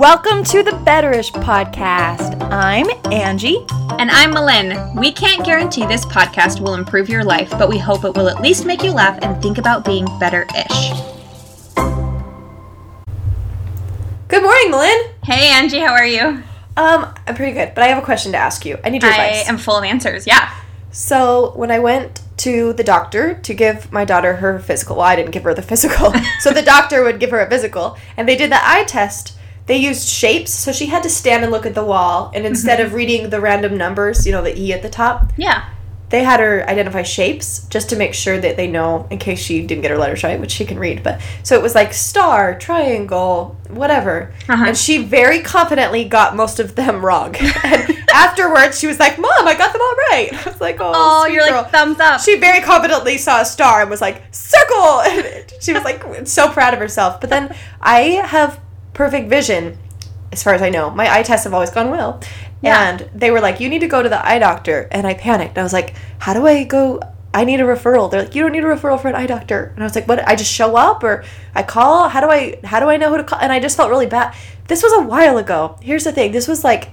Welcome to the Betterish podcast. I'm Angie. And I'm Malin. We can't guarantee this podcast will improve your life, but we hope it will at least make you laugh and think about being better ish. Good morning, Malin. Hey, Angie, how are you? Um, I'm pretty good, but I have a question to ask you. I need your I advice. I am full of answers. Yeah. So, when I went to the doctor to give my daughter her physical, well, I didn't give her the physical. so, the doctor would give her a physical, and they did the eye test. They used shapes, so she had to stand and look at the wall, and instead of reading the random numbers, you know, the E at the top, Yeah. they had her identify shapes just to make sure that they know in case she didn't get her letters right, which she can read. But so it was like star, triangle, whatever. Uh-huh. And she very confidently got most of them wrong. and afterwards, she was like, "Mom, I got them all right." I was like, "Oh, Oh, you're girl." like thumbs up. she very confidently saw a star and was like, "Circle!" And she was like so proud of herself. But then I have perfect vision, as far as I know. My eye tests have always gone well. Yeah. And they were like, "You need to go to the eye doctor," and I panicked. I was like, "How do I go?" I need a referral. They're like, you don't need a referral for an eye doctor. And I was like, what? I just show up or I call? How do I how do I know who to call? And I just felt really bad. This was a while ago. Here's the thing. This was like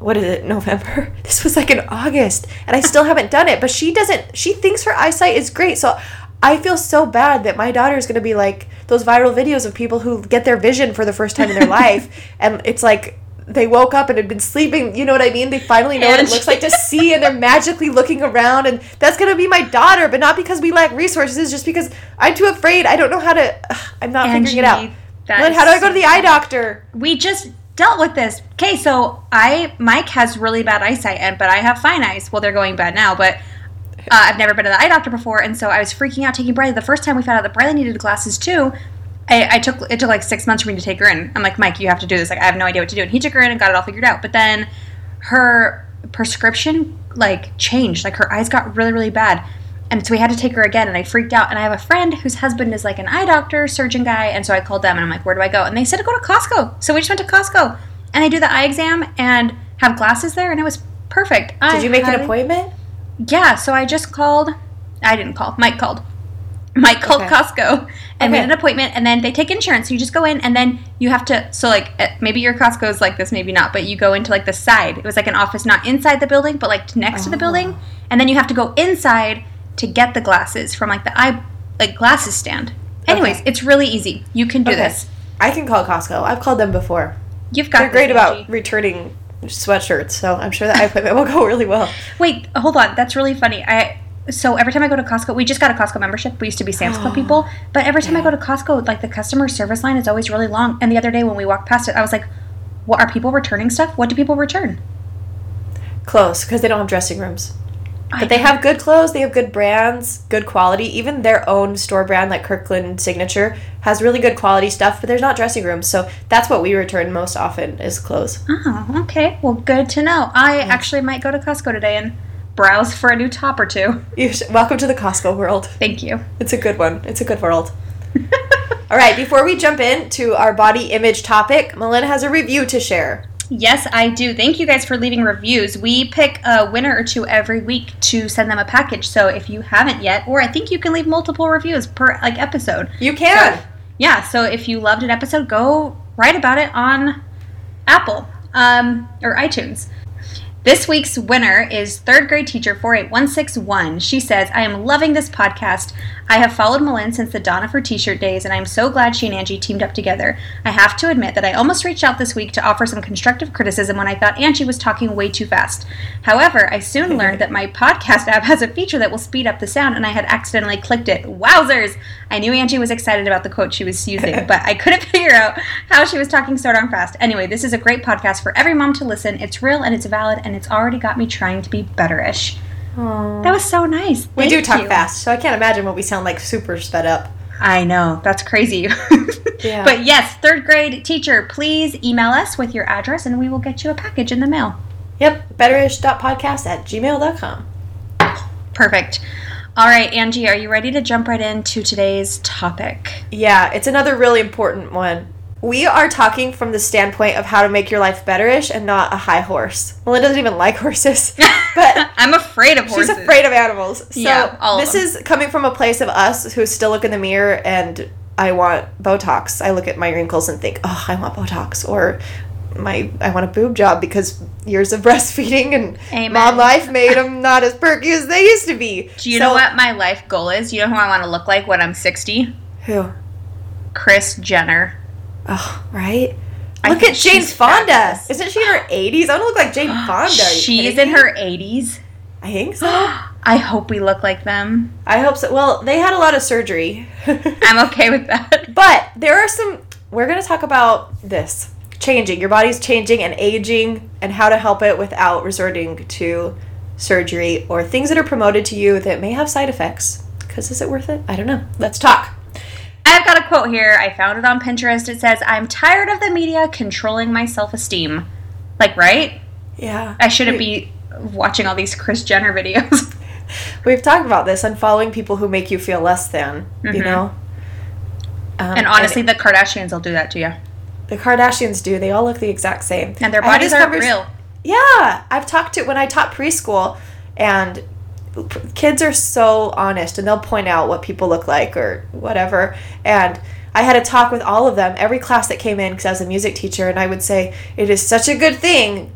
what is it? November. This was like in August and I still haven't done it, but she doesn't she thinks her eyesight is great. So I feel so bad that my daughter is going to be like those viral videos of people who get their vision for the first time in their life and it's like they woke up and had been sleeping. You know what I mean? They finally know what it looks like to see, and they're magically looking around. And that's gonna be my daughter, but not because we lack resources, just because I'm too afraid. I don't know how to. I'm not figuring it out. Angie, Then how do I go to the eye doctor? we just dealt with this. Okay, so I Mike has really bad eyesight, and but I have fine eyes. Well, they're going bad now, but uh, I've never been to the eye doctor before, and so I was freaking out taking Briley. The first time we found out that Briley needed glasses too, I, I took it took like six months for me to take her in. I'm like, Mike, you have to do this. Like, I have no idea what to do, and he took her in and got it all figured out. But then her prescription like changed. Like her eyes got really really bad. And so we had to take her again, and I freaked out. And I have a friend whose husband is like an eye doctor, surgeon guy, and so I called them and I'm like, "Where do I go?" And they said to go to Costco. So we just went to Costco, and they do the eye exam and have glasses there, and it was perfect. Did you make an appointment? Yeah. So I just called. I didn't call. Mike called. Mike called Okay. Costco and made an appointment, and then they take insurance. So you just go in, and then you have to. So like eh, maybe your Costco is like this, maybe not, but you go into like the side. It was like an office, not inside the building, but like next to the Oh. building, and then you have to go inside to get the glasses from like the eye like glasses stand. Anyways, Okay. it's really easy. You can do Okay. this. I can call Costco. I've called them before. You've got They're great about returning sweatshirts, so I'm sure that appointment will go really well. Wait, hold on. That's really funny. I so every time I go to Costco, we just got a Costco membership. We used to be Sam's Club people, but every time I go to Costco, like the customer service line is always really long. And the other day when we walked past it, I was like, "What are people returning stuff? What do people return?" Clothes, because they don't have dressing rooms. I But they know. have good clothes, they have good brands, good quality. Even their own store brand, like Kirkland Signature, has really good quality stuff, but there's not dressing rooms. So that's what we return most often is clothes. Oh, okay. Well, good to know. I actually might go to Costco today and browse for a new top or two. You should, welcome to the Costco world. Thank you. It's a good one. It's a good world. All right, before we jump into our body image topic, Melinda has a review to share. Yes, I do. Thank you guys for leaving reviews. We pick a winner or two every week to send them a package. So if you haven't yet, or I think you can leave multiple reviews per like episode. You can. So, yeah, so if you loved an episode, go write about it on Apple um, or iTunes. This week's winner is third grade teacher 48161. She says, I am loving this podcast. I have followed Malin since the dawn of her t shirt days, and I am so glad she and Angie teamed up together. I have to admit that I almost reached out this week to offer some constructive criticism when I thought Angie was talking way too fast. However, I soon learned that my podcast app has a feature that will speed up the sound, and I had accidentally clicked it. Wowzers! I knew Angie was excited about the quote she was using, but I couldn't figure out how she was talking so darn fast. Anyway, this is a great podcast for every mom to listen. It's real and it's valid, and it's already got me trying to be better-ish. That was so nice. We do talk you. fast, so I can't imagine what we sound like super sped up. I know. That's crazy. Yeah. But yes, third grade teacher, please email us with your address and we will get you a package in the mail. Yep, betterish.podcast at gmail.com. Perfect. All right, Angie, are you ready to jump right into today's topic? Yeah, it's another really important one. We are talking from the standpoint of how to make your life betterish and not a high horse. Melinda doesn't even like horses, but I'm afraid of horses. she's afraid of animals. So Yeah, all of this is coming from a place of us who still look in the mirror and I want Botox. I look at my wrinkles and think, oh, I want Botox. Or my I want a boob job because years of breastfeeding and Amen. mom life made them not as perky as they used to be. Do you So- know what my life goal is? You know who I want to look like when I'm 60? Who? Kris Jenner. Oh, right. I Look at Jane Fonda. fabulous. Isn't she in her 80s? I want to look like Jane Fonda. She's in her 80s. I think so. I hope we look like them. I hope so. Well, they had a lot of surgery. I'm okay with that. But there are some. We're going to talk about this changing. Your body's changing and aging, and how to help it without resorting to surgery or things that are promoted to you that may have side effects. Because is it worth it? I don't know. Let's talk. I've got a quote here. I found it on Pinterest. It says, I'm tired of the media controlling my self esteem. Like, right? Yeah. I shouldn't be watching all these Kris Jenner videos. We've talked about this and following people who make you feel less than, you Mhm. know? Um, and honestly, the Kardashians will do that to you. the Kardashians do. They all look the exact same. And their bodies aren't convers- real. Yeah, I've talked to when I taught preschool, and kids are so honest, and they'll point out what people look like or whatever. And I had a talk with all of them, every class that came in, because I was a music teacher, and I would say it is such a good thing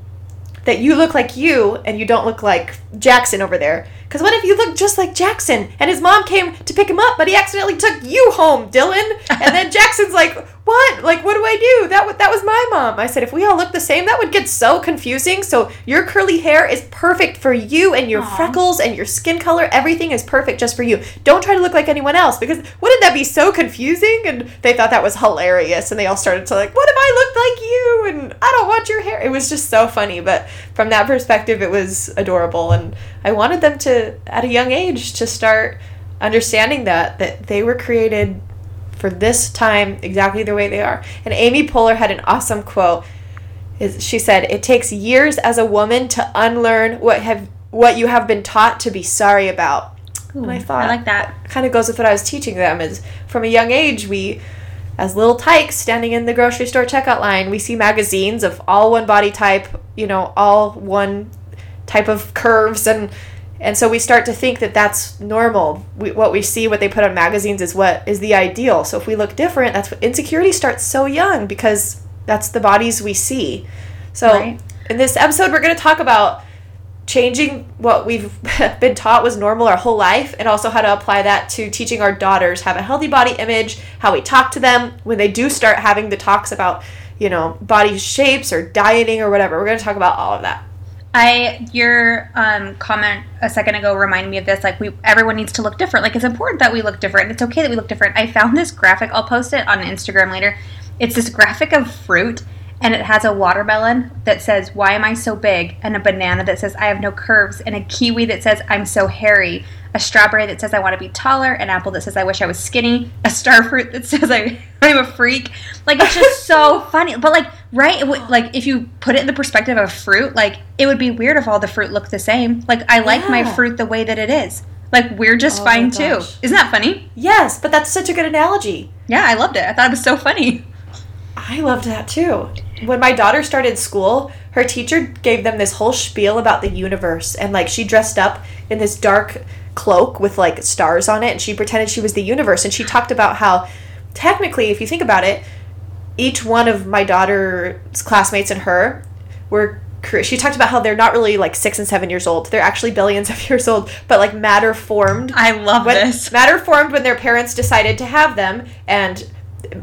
that you look like you and you don't look like Jackson over there. Because what if you look just like Jackson and his mom came to pick him up, but he accidentally took you home, Dylan? And then Jackson's like, "What? Like, what do I do? That wa- that was my mom." I said, "If we all look the same, that would get so confusing. So your curly hair is perfect for you, and your Aw. freckles and your skin color, everything is perfect just for you. Don't try to look like anyone else because wouldn't that be so confusing?" And they thought that was hilarious, and they all started to like, "What if I looked like you?" And I don't want your hair. It was just so funny, but from that perspective, it was adorable, and I wanted them to, at a young age, to start understanding that that they were created for this time exactly the way they are. And Amy Poehler had an awesome quote. Is she said, "It takes years as a woman to unlearn what have what you have been taught to be sorry about." and I thought I like that. kind of goes with what I was teaching them is from a young age we as little tykes standing in the grocery store checkout line we see magazines of all one body type you know all one type of curves and and so we start to think that that's normal. We, what we see what they put on magazines is what is the ideal. So if we look different that's what insecurity starts so young because that's the bodies we see. So Right. in this episode we're going to talk about changing what we've been taught was normal our whole life and also how to apply that to teaching our daughters have a healthy body image how we talk to them when they do start having the talks about you know body shapes or dieting or whatever. We're going to talk about all of that I your um, comment a second ago reminded me of this. Like we, everyone needs to look different. Like it's important that we look different. It's okay that we look different. I found this graphic. I'll post it on Instagram later. It's this graphic of fruit, and it has a watermelon that says "Why am I so big?" and a banana that says "I have no curves," and a kiwi that says "I'm so hairy." A strawberry that says I want to be taller, an apple that says I wish I was skinny, a star fruit that says I, I'm a freak. Like it's just so funny. But like, right? Would, like if you put it in the perspective of fruit, like it would be weird if all the fruit looked the same. Like I like my fruit the way that it is. Like we're just Oh fine too. Isn't that funny? yes but that's such a good analogy Yeah, I loved it. I thought it was so funny. I loved that too. When my daughter started school, her teacher gave them this whole spiel about the universe and like she dressed up in this dark cloak with like stars on it and she pretended she was the universe and she talked about how technically if you think about it, each one of my daughter's classmates and her were she talked about how they're not really like 6 and 7 years old. They're actually billions of years old, but like matter formed I love when this. matter formed when their parents decided to have them and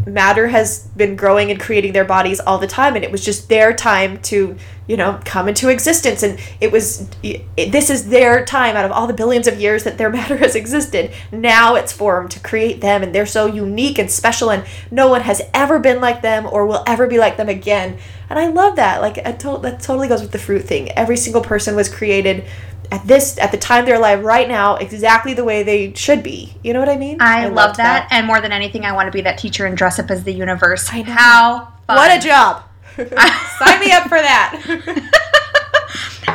matter has been growing and creating their bodies all the time and it was just their time to you know come into existence and it was it, this is their time out of all the billions of years that their matter has existed. Now it's formed to create them and they're so unique and special and no one has ever been like them or will ever be like them again. And i love that. Like I to- that totally goes with the fruit thing. Every single person was created at this at the time they're alive right now exactly the way they should be you know what i mean I, love loved that. and more than anything, I want to be that teacher and dress up as the universe. I know. How fun. what a job sign me up for that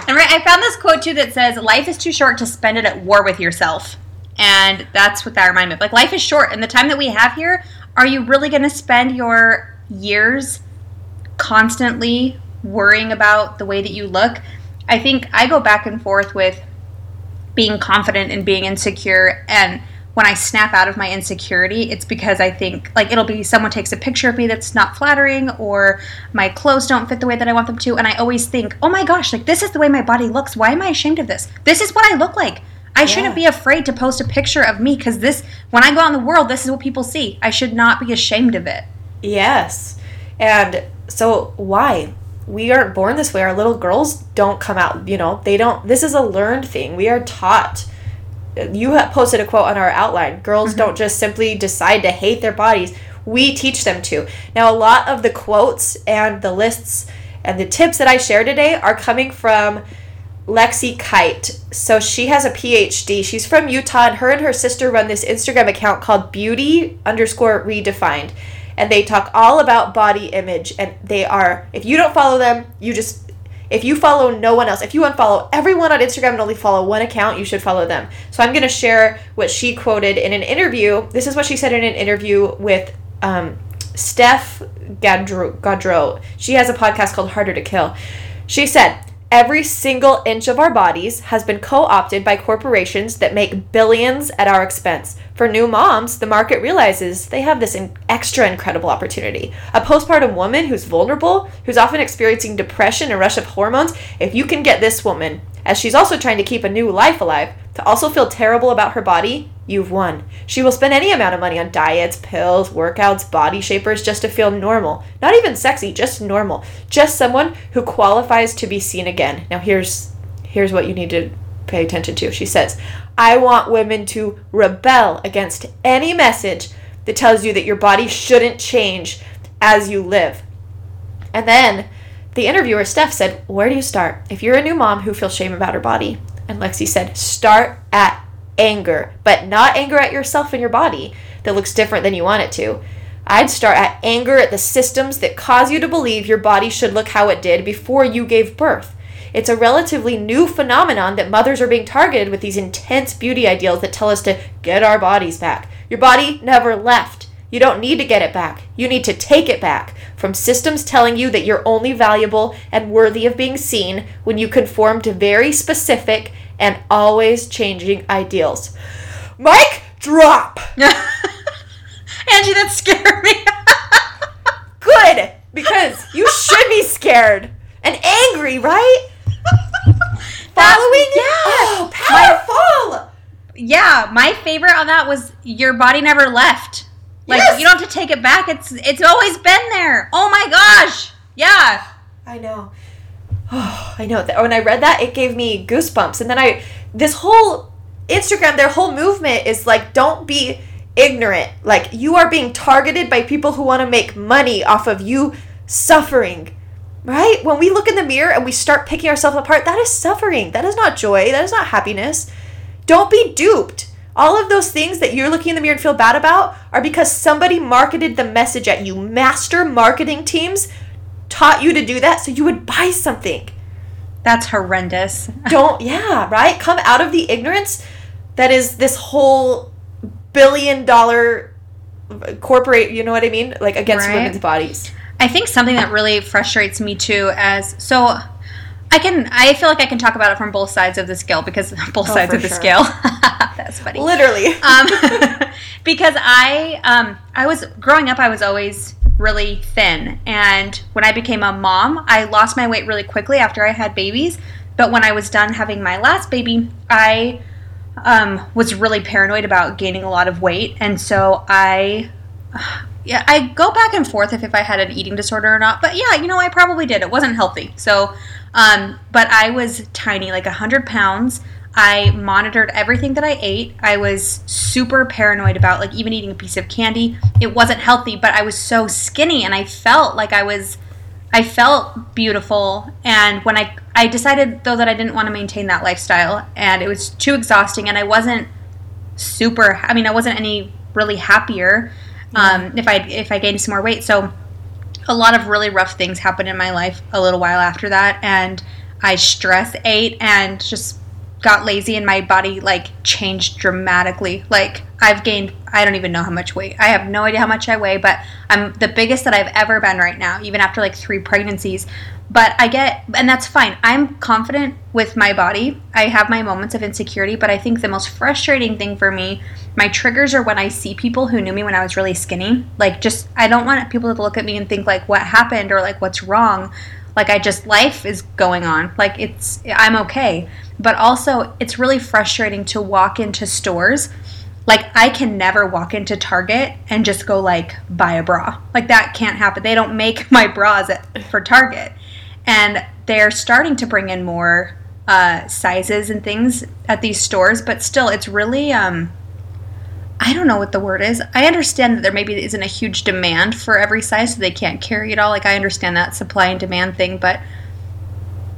And right, I found this quote too that says, "Life is too short to spend it at war with yourself," and that's what that reminded me of. Like, life is short, and the time that we have here, are you really going to spend your years constantly worrying about the way that you look? I think I go back and forth with being confident and being insecure, and when I snap out of my insecurity, it's because I think like it'll be someone takes a picture of me that's not flattering or my clothes don't fit the way that I want them to and I always think, "Oh my gosh, like this is the way my body looks. Why am I ashamed of this? This is what I look like." I shouldn't be afraid to post a picture of me cuz this when I go out in the world, this is what people see. I should not be ashamed of it. Yes. And so why? We aren't born this way. Our little girls don't come out, you know, they don't this is a learned thing. We are taught you have posted a quote on our outline. Girls mm-hmm. don't just simply decide to hate their bodies. We teach them to. Now, a lot of the quotes and the lists and the tips that I share today are coming from Lexie Kite. So she has a PhD. She's from Utah, and her and her sister run this Instagram account called Beauty underscore Redefined. And they talk all about body image. And they are, if you don't follow them, you just if you follow no one else, if you unfollow everyone on Instagram and only follow one account, you should follow them. So I'm going to share what she quoted in an interview. This is what she said in an interview with um, Steph Gaudreau. She has a podcast called Harder to Kill. She said, Every single inch of our bodies has been co opted by corporations that make billions at our expense. For new moms, the market realizes they have this extra incredible opportunity. A postpartum woman who's vulnerable, who's often experiencing depression and rush of hormones, if you can get this woman, as she's also trying to keep a new life alive, to also feel terrible about her body, you've won. She will spend any amount of money on diets, pills, workouts, body shapers just to feel normal. Not even sexy, just normal. Just someone who qualifies to be seen again. Now here's here's what you need to pay attention to. She says, "I want women to rebel against any message that tells you that your body shouldn't change as you live." And then the interviewer Steph said, "Where do you start? If you're a new mom who feels shame about her body, and Lexie said, start at anger, but not anger at yourself and your body that looks different than you want it to. I'd start at anger at the systems that cause you to believe your body should look how it did before you gave birth. It's a relatively new phenomenon that mothers are being targeted with these intense beauty ideals that tell us to get our bodies back. Your body never left. You don't need to get it back. You need to take it back from systems telling you that you're only valuable and worthy of being seen when you conform to very specific and always changing ideals. Mike, drop! Angie, that scared me. Good, because you should be scared and angry, right? Following? Yeah. Oh, powerful! My, yeah, my favorite on that was your body never left. Like yes. you don't have to take it back. It's it's always been there. Oh my gosh. Yeah. I know. Oh, I know. That when I read that, it gave me goosebumps. And then I this whole Instagram, their whole movement is like don't be ignorant. Like you are being targeted by people who want to make money off of you suffering. Right? When we look in the mirror and we start picking ourselves apart, that is suffering. That is not joy. That is not happiness. Don't be duped. All of those things that you're looking in the mirror and feel bad about are because somebody marketed the message at you. Master marketing teams taught you to do that so you would buy something. That's horrendous. Don't, yeah, right? Come out of the ignorance that is this whole billion dollar corporate, you know what I mean? Like against right. women's bodies. I think something that really frustrates me too as so I can I feel like I can talk about it from both sides of the scale because both oh, sides of the sure. scale. That's funny. Literally. um, because I um, I was growing up I was always really thin and when I became a mom I lost my weight really quickly after I had babies but when I was done having my last baby I um, was really paranoid about gaining a lot of weight and so I yeah I go back and forth if, if I had an eating disorder or not but yeah you know I probably did it wasn't healthy so um, but I was tiny, like 100 pounds. I monitored everything that I ate. I was super paranoid about like even eating a piece of candy. It wasn't healthy, but I was so skinny and I felt like I was I felt beautiful and when I I decided though that I didn't want to maintain that lifestyle and it was too exhausting and I wasn't super I mean I wasn't any really happier um, if I if I gained some more weight. So a lot of really rough things happened in my life a little while after that and I stress ate and just got lazy and my body like changed dramatically. Like I've gained I don't even know how much weight. I have no idea how much I weigh, but I'm the biggest that I've ever been right now, even after like 3 pregnancies. But I get and that's fine. I'm confident with my body. I have my moments of insecurity, but I think the most frustrating thing for me, my triggers are when I see people who knew me when I was really skinny. Like just I don't want people to look at me and think like what happened or like what's wrong. Like i just life is going on. Like it's i'm okay. But also it's really frustrating to walk into stores. Like i can never walk into target and just go like buy a bra. Like that can't happen. They don't make my bras at, for target and they're starting to bring in more uh, sizes and things at these stores but still it's really um I don't know what the word is. I understand that there maybe isn't a huge demand for every size, so they can't carry it all. Like, I understand that supply and demand thing, but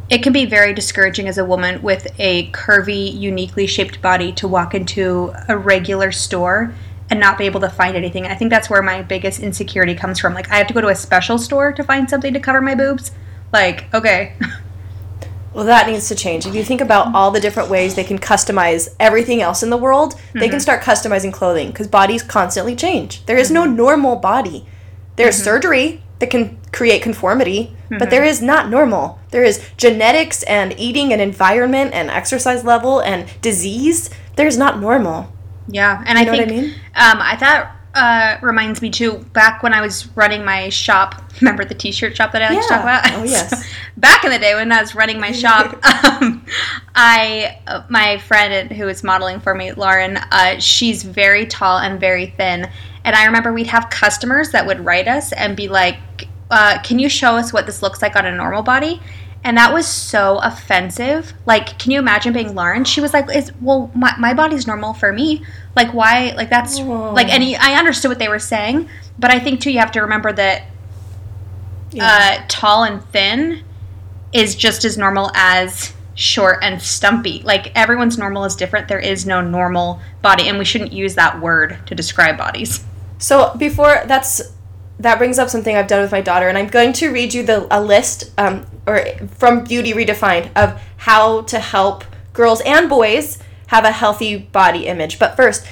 it can be very discouraging as a woman with a curvy, uniquely shaped body to walk into a regular store and not be able to find anything. I think that's where my biggest insecurity comes from. Like, I have to go to a special store to find something to cover my boobs. Like, okay. Well, that needs to change. If you think about all the different ways they can customize everything else in the world, mm-hmm. they can start customizing clothing because bodies constantly change. There is mm-hmm. no normal body. There's mm-hmm. surgery that can create conformity, but there is not normal. There is genetics and eating and environment and exercise level and disease. There's not normal. Yeah, and you I think I, mean? um, I thought uh, reminds me too. Back when I was running my shop, remember the T-shirt shop that I like yeah. to talk about? Oh yes. back in the day when I was running my shop, um, I uh, my friend who was modeling for me, Lauren, uh, she's very tall and very thin, and I remember we'd have customers that would write us and be like, uh, "Can you show us what this looks like on a normal body?" And that was so offensive. Like, can you imagine being Lauren? She was like, "Is well, my, my body's normal for me. Like, why? Like, that's Whoa. like." And he, I understood what they were saying, but I think too you have to remember that yeah. uh, tall and thin is just as normal as short and stumpy. Like, everyone's normal is different. There is no normal body, and we shouldn't use that word to describe bodies. So before that's that brings up something I've done with my daughter, and I'm going to read you the a list um, or from Beauty Redefined of how to help girls and boys have a healthy body image. But first,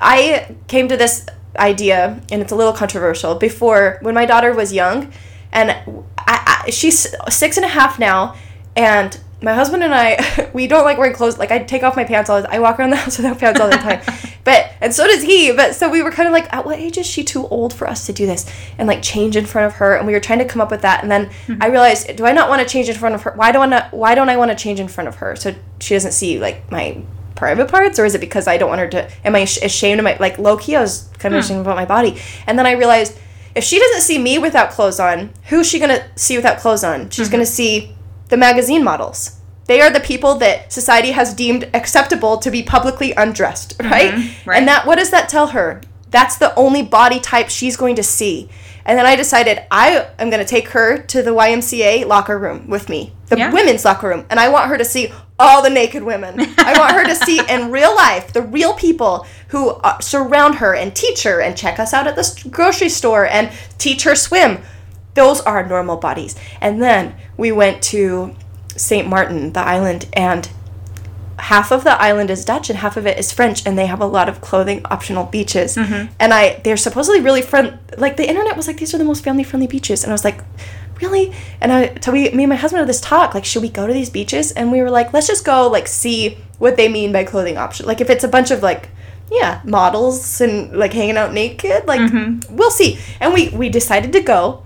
I came to this idea, and it's a little controversial. Before, when my daughter was young, and I, I, she's six and a half now, and my husband and I, we don't like wearing clothes. Like I take off my pants all. The, I walk around the house without pants all the time. but and so does he. But so we were kind of like, at what age is she too old for us to do this and like change in front of her? And we were trying to come up with that. And then mm-hmm. I realized, do I not want to change in front of her? Why don't I? Why don't I want to change in front of her so she doesn't see like my private parts, or is it because I don't want her to? Am I ashamed of my like low key? I was kind of hmm. ashamed about my body. And then I realized. If she doesn't see me without clothes on, who's she gonna see without clothes on? She's mm-hmm. gonna see the magazine models they are the people that society has deemed acceptable to be publicly undressed, mm-hmm. right? Mm-hmm, right? And that what does that tell her? That's the only body type she's going to see. And then I decided I am going to take her to the YMCA locker room with me, the yeah. women's locker room, and I want her to see all the naked women. I want her to see in real life the real people who uh, surround her and teach her and check us out at the grocery store and teach her swim. Those are normal bodies. And then we went to St. Martin, the island, and half of the island is Dutch and half of it is French, and they have a lot of clothing optional beaches. Mm-hmm. And I, they're supposedly really friend. Like the internet was like, these are the most family friendly beaches, and I was like, really? And I, so we, me and my husband had this talk, like, should we go to these beaches? And we were like, let's just go, like, see what they mean by clothing option. Like, if it's a bunch of like, yeah, models and like hanging out naked, like, mm-hmm. we'll see. And we we decided to go,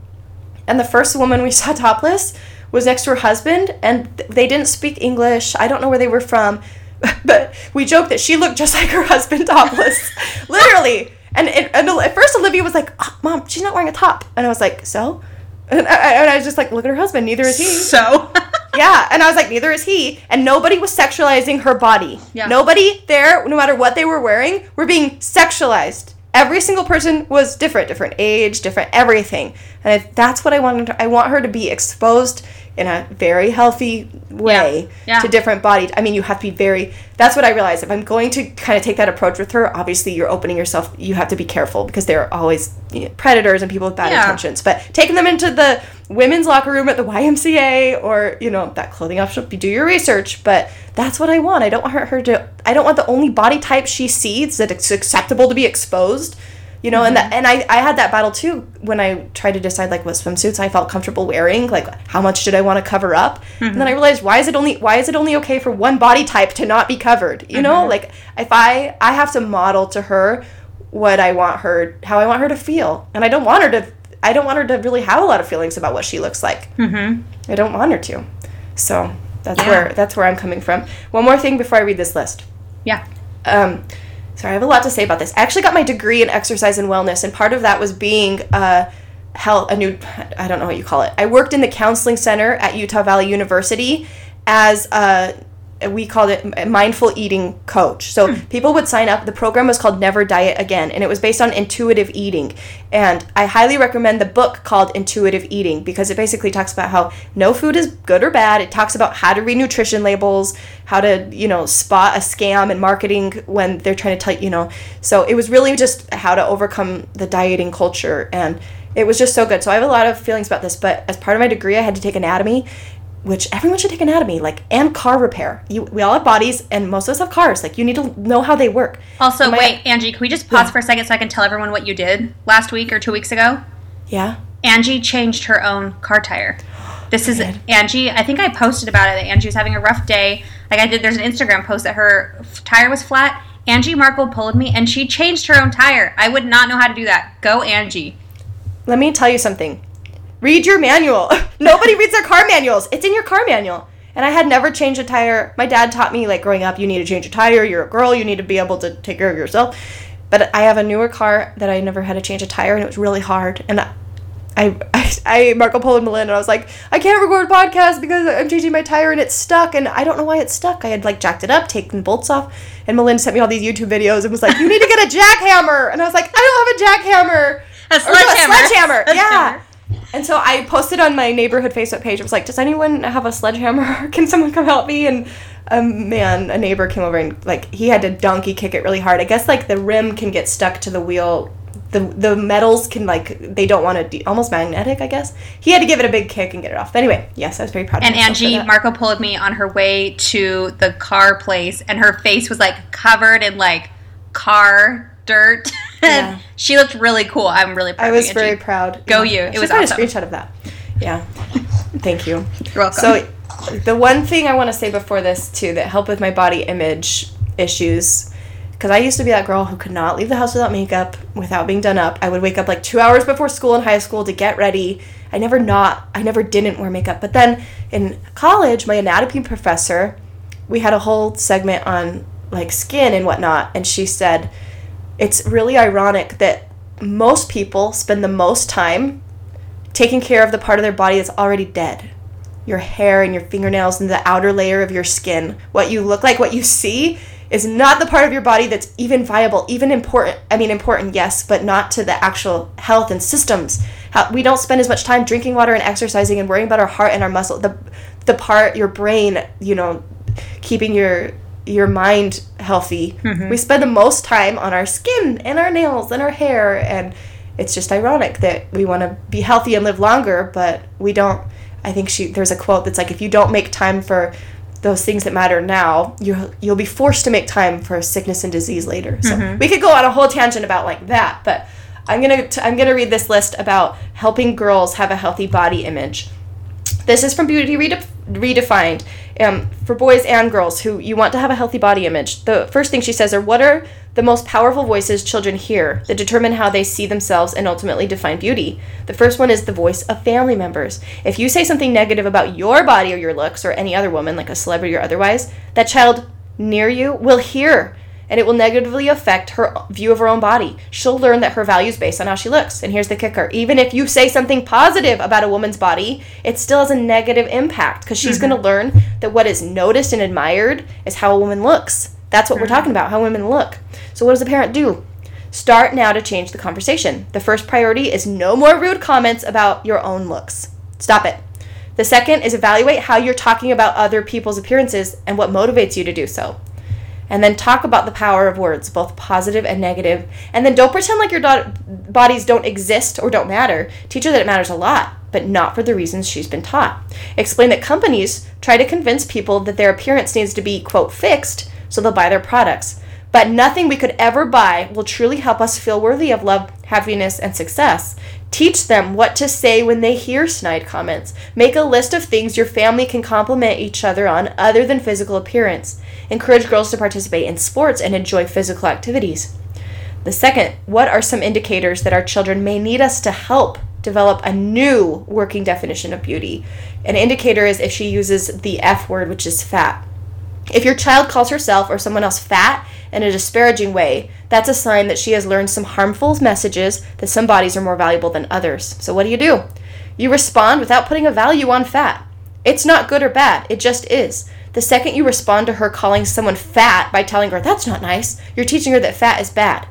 and the first woman we saw topless was next to her husband, and they didn't speak English. I don't know where they were from, but we joked that she looked just like her husband topless, literally. And, it, and at first Olivia was like, oh, "Mom, she's not wearing a top," and I was like, "So." And I, and I was just like, "Look at her husband. Neither is he." So. yeah, and I was like, "Neither is he." And nobody was sexualizing her body. Yeah. Nobody there, no matter what they were wearing, were being sexualized. Every single person was different, different age, different everything. And that's what I want her I want her to be exposed in a very healthy way Yeah. Yeah. to different bodies. I mean, you have to be very. That's what I realized. If I'm going to kind of take that approach with her, obviously you're opening yourself. You have to be careful because there are always you know, predators and people with bad Yeah. intentions. But taking them into the women's locker room at the YMCA or you know that clothing option, do your research. But that's what I want. I don't want her, her to. I don't want the only body type she sees that it's acceptable to be exposed. You know, and that, and I, I had that battle too when I tried to decide like what swimsuits I felt comfortable wearing, like how much did I want to cover up, and then I realized why is it only why is it only okay for one body type to not be covered? You know, like if I I have to model to her what I want her how I want her to feel, and I don't want her to I don't want her to really have a lot of feelings about what she looks like. Mm-hmm. I don't want her to, so that's Yeah. where that's where I'm coming from. One more thing before I read this list Yeah. um, sorry, I have a lot to say about this. I actually got my degree in exercise and wellness, and part of that was being uh, a health, a new, I don't know what you call it. I worked in the counseling center at Utah Valley University as a we called it a mindful eating coach. So hmm. people would sign up. The program was called Never Diet Again, and it was based on intuitive eating. And I highly recommend the book called Intuitive Eating because it basically talks about how no food is good or bad. It talks about how to read nutrition labels, how to, you know, spot a scam in marketing when they're trying to tell you know. So it was really just how to overcome the dieting culture and it was just so good. So I have a lot of feelings about this, but as part of my degree I had to take anatomy which everyone should take anatomy, like and car repair. You, we all have bodies, and most of us have cars. Like you need to know how they work. Also, Am I- wait, Angie, can we just pause Yeah. for a second so I can tell everyone what you did last week or two weeks ago? Yeah. Angie changed her own car tire. This is? Angie. I think I posted about it that Angie was having a rough day. Like I did, there's an Instagram post that her tire was flat. Angie Marco Polo'd me and she changed her own tire. I would not know how to do that. Go, Angie. Let me tell you something. Read your manual. Nobody reads their car manuals. It's in your car manual. And I had never changed a tire. My dad taught me, like, growing up, you need to change a tire. You're a girl. You need to be able to take care of yourself. But I have a newer car that I never had to change a tire, and it was really hard. And I, I, I, Marco Polo and Melinda, I was like, I can't record podcast because I'm changing my tire and it's stuck. And I don't know why it's stuck. I had, like, jacked it up, taken bolts off. And Melinda sent me all these YouTube videos and was like, you need to get a jackhammer. And I was like, I don't have a jackhammer. A Or no, sledgehammer. sledgehammer. Yeah. Sledgehammer. And so I posted on my neighborhood Facebook page. I was like, "Does anyone have a sledgehammer? Can someone come help me?" And a man, a neighbor, came over and like he had to donkey kick it really hard. I guess like the rim can get stuck to the wheel. The the metals can like they don't want to de- almost magnetic. I guess he had to give it a big kick and get it off. But anyway, yes, I was very proud. And of myself for Angie. Marco Polo'd me on her way to the car place, and her face was like covered in like car dirt. Yeah. and she looked really cool. I'm really proud. I was very proud. Go Yeah. you. I It should was awesome. a screenshot of that. Yeah. Thank you. You're welcome. So, the one thing I want to say before this too that helped with my body image issues, because I used to be that girl who could not leave the house without makeup, without being done up. I would wake up like two hours before school in high school to get ready. I never not, I never didn't wear makeup. But then in college, my anatomy professor, we had a whole segment on like skin and whatnot, and she said it's really ironic that most people spend the most time taking care of the part of their body that's already dead. Your hair and your fingernails and the outer layer of your skin. What you look like, what you see, is not the part of your body that's even viable, even important. I mean, important, yes, but not to the actual health and systems. How, we don't spend as much time drinking water and exercising and worrying about our heart and our muscle. The, the part, your brain, you know, keeping your your mind healthy. Mm-hmm. We spend the most time on our skin and our nails and our hair and it's just ironic that we want to be healthy and live longer, but we don't. I think she there's a quote that's like if you don't make time for those things that matter now, you you'll be forced to make time for sickness and disease later. So mm-hmm. we could go on a whole tangent about like that, but I'm gonna t- I'm gonna read this list about helping girls have a healthy body image. This is from Beauty Redef- Redefined um, for boys and girls who you want to have a healthy body image. The first thing she says are what are the most powerful voices children hear that determine how they see themselves and ultimately define beauty. The first one is the voice of family members. If you say something negative about your body or your looks or any other woman, like a celebrity or otherwise, that child near you will hear and it will negatively affect her view of her own body. She'll learn that her value is based on how she looks. And here's the kicker even if you say something positive about a woman's body, it still has a negative impact because she's going to mm-hmm. learn that what is noticed and admired is how a woman looks. That's what we're mm-hmm. talking about, how women look. So, what does a parent do? Start now to change the conversation. The first priority is no more rude comments about your own looks. Stop it. The second is evaluate how you're talking about other people's appearances and what motivates you to do so. And then talk about the power of words, both positive and negative. And then don't pretend like your do- bodies don't exist or don't matter. Teach her that it matters a lot, but not for the reasons she's been taught. Explain that companies try to convince people that their appearance needs to be, quote, fixed so they'll buy their products. But nothing we could ever buy will truly help us feel worthy of love, happiness, and success. Teach them what to say when they hear snide comments. Make a list of things your family can compliment each other on other than physical appearance. Encourage girls to participate in sports and enjoy physical activities. The second, what are some indicators that our children may need us to help develop a new working definition of beauty? An indicator is if she uses the F word, which is fat. If your child calls herself or someone else fat, in a disparaging way, that's a sign that she has learned some harmful messages that some bodies are more valuable than others. So, what do you do? You respond without putting a value on fat. It's not good or bad, it just is. The second you respond to her calling someone fat by telling her that's not nice, you're teaching her that fat is bad.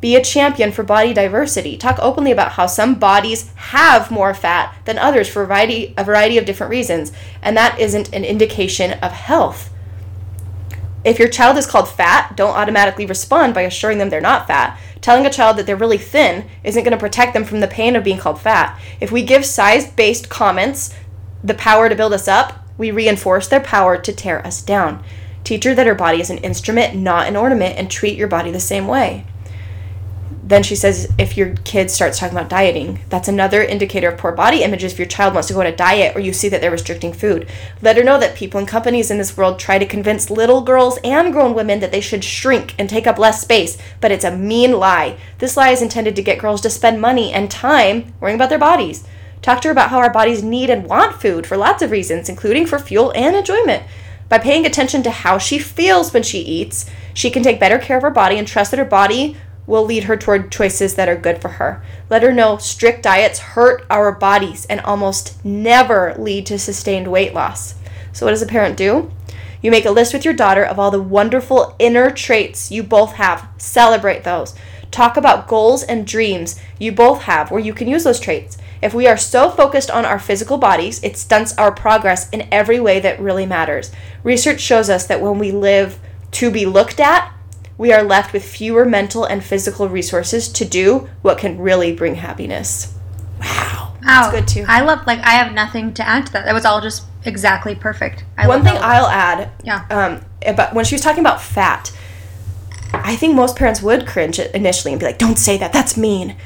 Be a champion for body diversity. Talk openly about how some bodies have more fat than others for a variety, a variety of different reasons, and that isn't an indication of health. If your child is called fat, don't automatically respond by assuring them they're not fat. Telling a child that they're really thin isn't going to protect them from the pain of being called fat. If we give size based comments the power to build us up, we reinforce their power to tear us down. Teach her that her body is an instrument, not an ornament, and treat your body the same way then she says if your kid starts talking about dieting, that's another indicator of poor body images if your child wants to go on a diet or you see that they're restricting food. Let her know that people and companies in this world try to convince little girls and grown women that they should shrink and take up less space, but it's a mean lie. This lie is intended to get girls to spend money and time worrying about their bodies. Talk to her about how our bodies need and want food for lots of reasons, including for fuel and enjoyment. By paying attention to how she feels when she eats, she can take better care of her body and trust that her body will lead her toward choices that are good for her. Let her know strict diets hurt our bodies and almost never lead to sustained weight loss. So, what does a parent do? You make a list with your daughter of all the wonderful inner traits you both have. Celebrate those. Talk about goals and dreams you both have where you can use those traits. If we are so focused on our physical bodies, it stunts our progress in every way that really matters. Research shows us that when we live to be looked at, we are left with fewer mental and physical resources to do what can really bring happiness. Wow. That's good too. I love like I have nothing to add to that. That was all just exactly perfect. I One thing I'll add, yeah, um, about when she was talking about fat, I think most parents would cringe initially and be like, "Don't say that. That's mean."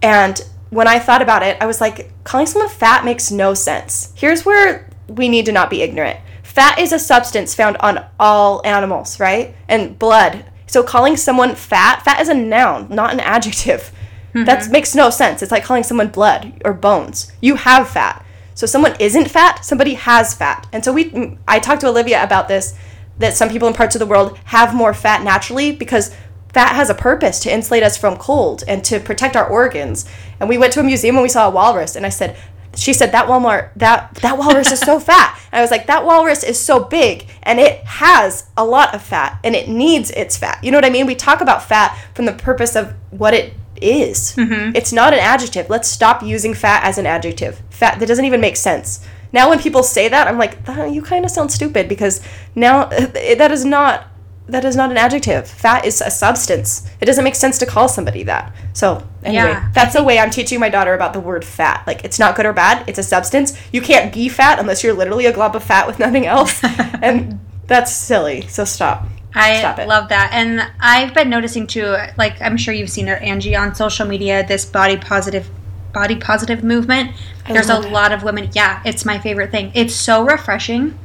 And when I thought about it, I was like, calling someone fat makes no sense. Here's where we need to not be ignorant. Fat is a substance found on all animals, right? And blood. So calling someone fat, fat is a noun, not an adjective. Mm-hmm. That makes no sense. It's like calling someone blood or bones. You have fat. So someone isn't fat, somebody has fat. And so we I talked to Olivia about this that some people in parts of the world have more fat naturally because fat has a purpose to insulate us from cold and to protect our organs. And we went to a museum and we saw a walrus and I said, she said that Walmart that that walrus is so fat. And I was like, that walrus is so big and it has a lot of fat and it needs its fat. You know what I mean? We talk about fat from the purpose of what it is. Mm-hmm. It's not an adjective. Let's stop using fat as an adjective. Fat that doesn't even make sense. Now when people say that, I'm like, you kind of sound stupid because now that is not that is not an adjective. Fat is a substance. It doesn't make sense to call somebody that. So anyway, yeah, that's the way I'm teaching my daughter about the word fat. Like it's not good or bad. It's a substance. You can't be fat unless you're literally a glob of fat with nothing else, and that's silly. So stop. I stop it. love that, and I've been noticing too. Like I'm sure you've seen it, Angie, on social media. This body positive body positive movement. I There's a it. lot of women. Yeah, it's my favorite thing. It's so refreshing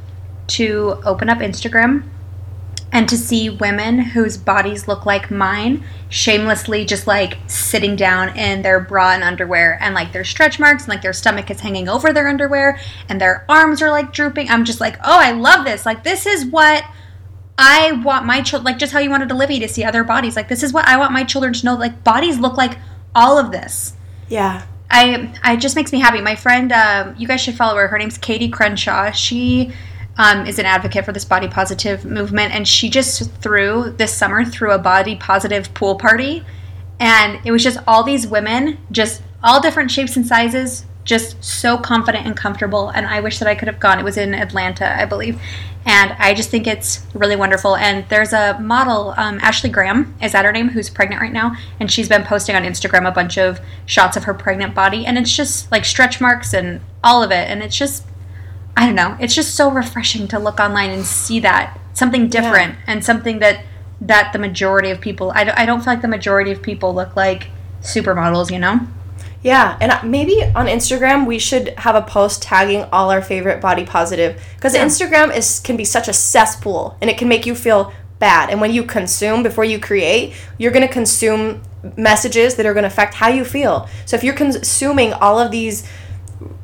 to open up Instagram and to see women whose bodies look like mine shamelessly just like sitting down in their bra and underwear and like their stretch marks and like their stomach is hanging over their underwear and their arms are like drooping i'm just like oh i love this like this is what i want my children like just how you wanted olivia to see other bodies like this is what i want my children to know like bodies look like all of this yeah I, I just makes me happy. My friend, um, you guys should follow her. Her name's Katie Crenshaw. She um, is an advocate for this body positive movement, and she just threw this summer threw a body positive pool party and it was just all these women, just all different shapes and sizes, just so confident and comfortable. And I wish that I could have gone. It was in Atlanta, I believe. And I just think it's really wonderful. And there's a model, um, Ashley Graham, is that her name, who's pregnant right now. And she's been posting on Instagram a bunch of shots of her pregnant body. And it's just like stretch marks and all of it. And it's just, I don't know, it's just so refreshing to look online and see that something different and something that that the majority of people I, don't- I don't feel like the majority of people look like supermodels you know Yeah, and maybe on Instagram we should have a post tagging all our favorite body positive because Yeah. Instagram is can be such a cesspool and it can make you feel bad. And when you consume before you create, you're going to consume messages that are going to affect how you feel. So if you're consuming all of these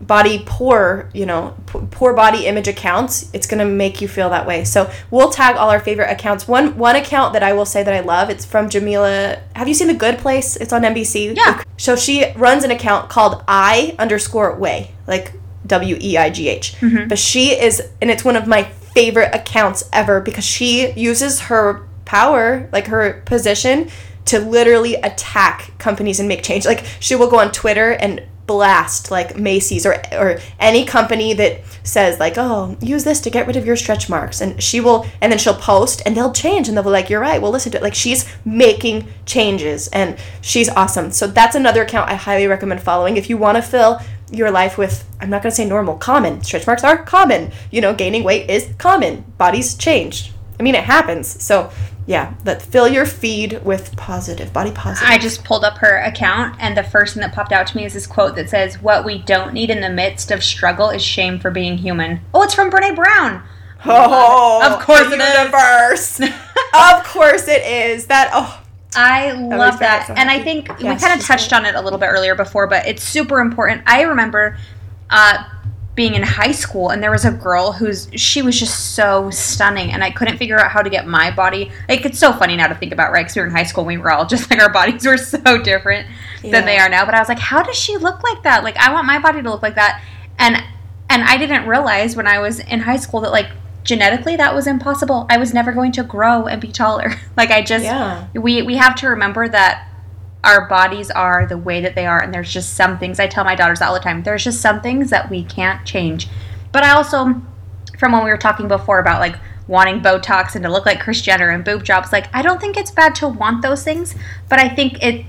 body poor, you know, poor body image accounts, it's going to make you feel that way. So we'll tag all our favorite accounts. One one account that I will say that I love, it's from Jameela. Have you seen The Good Place? It's on NBC. Yeah. So she runs an account called I underscore way, like W E I G H. Mm-hmm. But she is, and it's one of my favorite accounts ever because she uses her power, like her position, to literally attack companies and make change. Like she will go on Twitter and blast like Macy's or or any company that says like oh use this to get rid of your stretch marks. And she will and then she'll post and they'll change and they'll be like you're right we'll listen to it. Like she's making changes and she's awesome. So that's another account I highly recommend following. If you want to fill your life with I'm not going to say normal common stretch marks are common. You know gaining weight is common. Bodies change I mean it happens so yeah but fill your feed with positive body positive I just pulled up her account, and the first thing that popped out to me is this quote that says, What we don't need in the midst of struggle is shame for being human. Oh, it's from Brene Brown. Oh, Of course the it is. universe. of course it is. That oh, I love that. so and I think we kind of touched on it a little bit earlier before, but it's super important. I remember uh, being in high school and there was a girl who's she was just so stunning and I couldn't figure out how to get my body. Like it's so funny now to think about, right? Because we were in high school and we were all just like our bodies were so different than they are now. But I was like, how does she look like that? Like I want my body to look like that. And and I didn't realize when I was in high school that like genetically that was impossible. I was never going to grow and be taller. like I just Yeah. we we have to remember that our bodies are the way that they are and there's just some things I tell my daughters all the time. There's just some things that we can't change. But I also from when we were talking before about like wanting Botox and to look like Kris Jenner and boob jobs, like I don't think it's bad to want those things, but I think it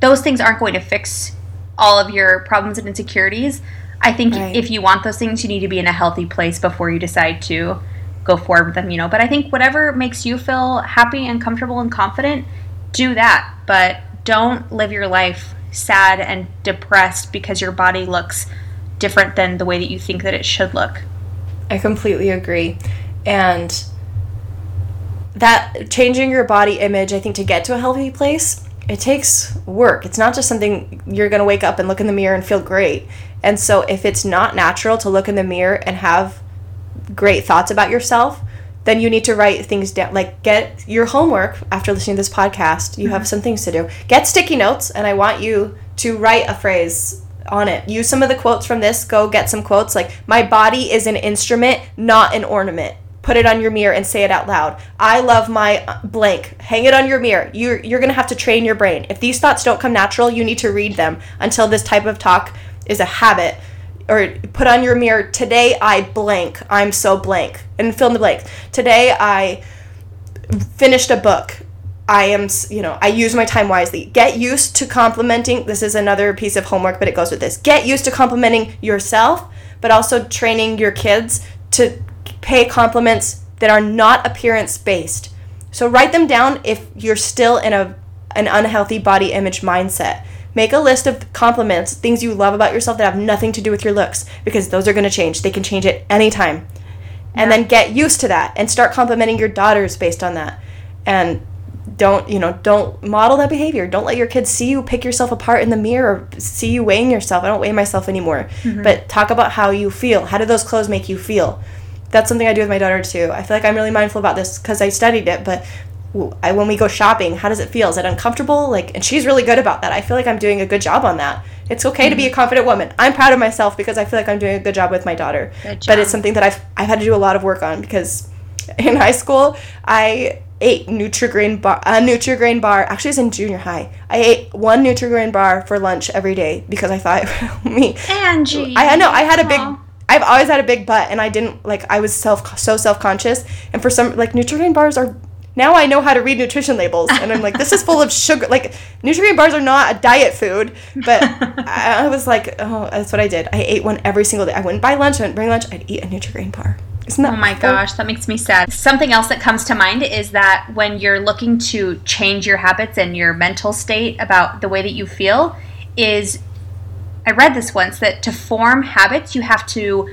those things aren't going to fix all of your problems and insecurities. I think Right. if you want those things, you need to be in a healthy place before you decide to go forward with them, you know. But I think whatever makes you feel happy and comfortable and confident, do that. But don't live your life sad and depressed because your body looks different than the way that you think that it should look. I completely agree. And that changing your body image, I think to get to a healthy place, it takes work. It's not just something you're going to wake up and look in the mirror and feel great. And so if it's not natural to look in the mirror and have great thoughts about yourself, then you need to write things down. Like get your homework after listening to this podcast. You have some things to do. Get sticky notes, and I want you to write a phrase on it. Use some of the quotes from this. Go get some quotes like "My body is an instrument, not an ornament." Put it on your mirror and say it out loud. I love my uh, blank. Hang it on your mirror. You're you're gonna have to train your brain. If these thoughts don't come natural, you need to read them until this type of talk is a habit or put on your mirror today i blank. I'm so blank. And fill in the blank. Today i finished a book. I am you know i use my time wisely. Get used to complimenting. This is another piece of homework but it goes with this. Get used to complimenting yourself but also training your kids to pay compliments that are not appearance based so write them down if you're still in a an unhealthy body image mindset Make a list of compliments, things you love about yourself that have nothing to do with your looks, because those are going to change. They can change at any time. And then get used to that and start complimenting your daughters based on that. And don't, you know, don't model that behavior. Don't let your kids see you pick yourself apart in the mirror or see you weighing yourself. I don't weigh myself anymore. Mm-hmm. But talk about how you feel. How do those clothes make you feel? That's something I do with my daughter too. I feel like I'm really mindful about this because I studied it, but I, when we go shopping, how does it feel? Is it uncomfortable? Like, and she's really good about that. I feel like I'm doing a good job on that. It's okay to be a mm-hmm. confident woman. I'm proud of myself because I feel like I'm doing a good job with my daughter. But it's something that I've I've had to do a lot of work on because in high school I ate Nutrigrain bar, a Nutrigrain bar. Actually, it was in junior high. I ate one Nutrigrain bar for lunch every day because I thought me. Angie. I I know I had a big. Aw. I've always had a big butt, and I didn't like. I was self so self conscious, and for some like Nutrigrain bars are. Now I know how to read nutrition labels, and I'm like, this is full of sugar. Like Nutrigrain bars are not a diet food, but I, I was like, oh, that's what I did. I ate one every single day. I wouldn't buy lunch. I wouldn't bring lunch. I'd eat a Nutrigrain bar. Isn't that? Oh my awful? gosh, that makes me sad. Something else that comes to mind is that when you're looking to change your habits and your mental state about the way that you feel, is I read this once that to form habits, you have to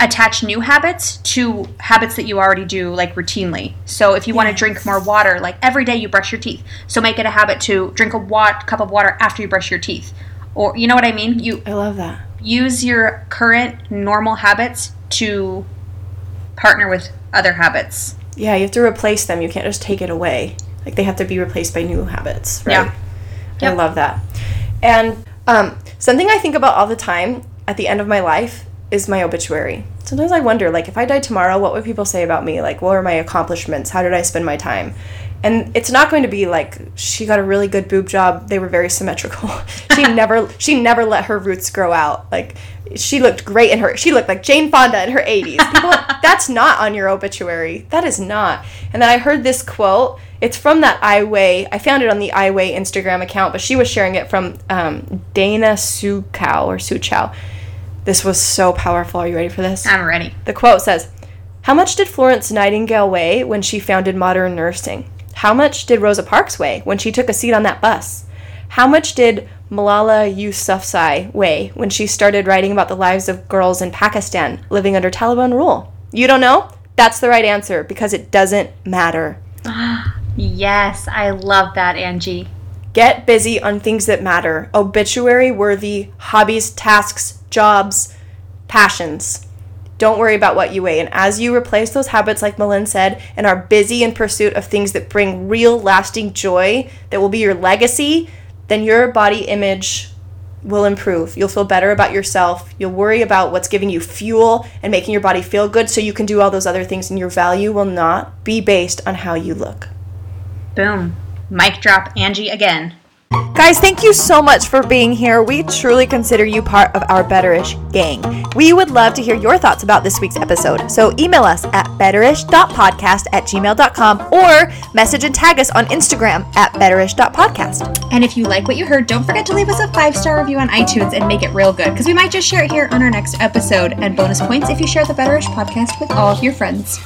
attach new habits to habits that you already do like routinely. So if you want to drink more water, like every day you brush your teeth, so make it a habit to drink a wat- cup of water after you brush your teeth. Or you know what I mean? You I love that. use your current normal habits to partner with other habits. Yeah, you have to replace them. You can't just take it away. Like they have to be replaced by new habits, right? Yeah. I love that. And um, something I think about all the time at the end of my life is my obituary. Sometimes I wonder, like, if I died tomorrow, what would people say about me? Like, what were my accomplishments? How did I spend my time? And it's not going to be like she got a really good boob job. They were very symmetrical. she never she never let her roots grow out. Like she looked great in her she looked like Jane Fonda in her 80s. People that's not on your obituary. That is not. And then I heard this quote. It's from that I Weigh. I found it on the I Weigh Instagram account, but she was sharing it from um, Dana Suchow or Suchow. This was so powerful. Are you ready for this? I'm ready. The quote says, How much did Florence Nightingale weigh when she founded modern nursing? How much did Rosa Parks weigh when she took a seat on that bus? How much did Malala Yousafzai weigh when she started writing about the lives of girls in Pakistan living under Taliban rule? You don't know? That's the right answer because it doesn't matter. Yes, I love that, Angie. Get busy on things that matter. Obituary worthy hobbies, tasks, jobs, passions. Don't worry about what you weigh. And as you replace those habits, like Malin said, and are busy in pursuit of things that bring real, lasting joy that will be your legacy, then your body image will improve. You'll feel better about yourself. You'll worry about what's giving you fuel and making your body feel good so you can do all those other things, and your value will not be based on how you look. Boom. Mic drop Angie again. Guys, thank you so much for being here. We truly consider you part of our Betterish gang. We would love to hear your thoughts about this week's episode. So email us at betterish.podcast at gmail.com or message and tag us on Instagram at betterish.podcast. And if you like what you heard, don't forget to leave us a five star review on iTunes and make it real good because we might just share it here on our next episode. And bonus points if you share the Betterish podcast with all of your friends.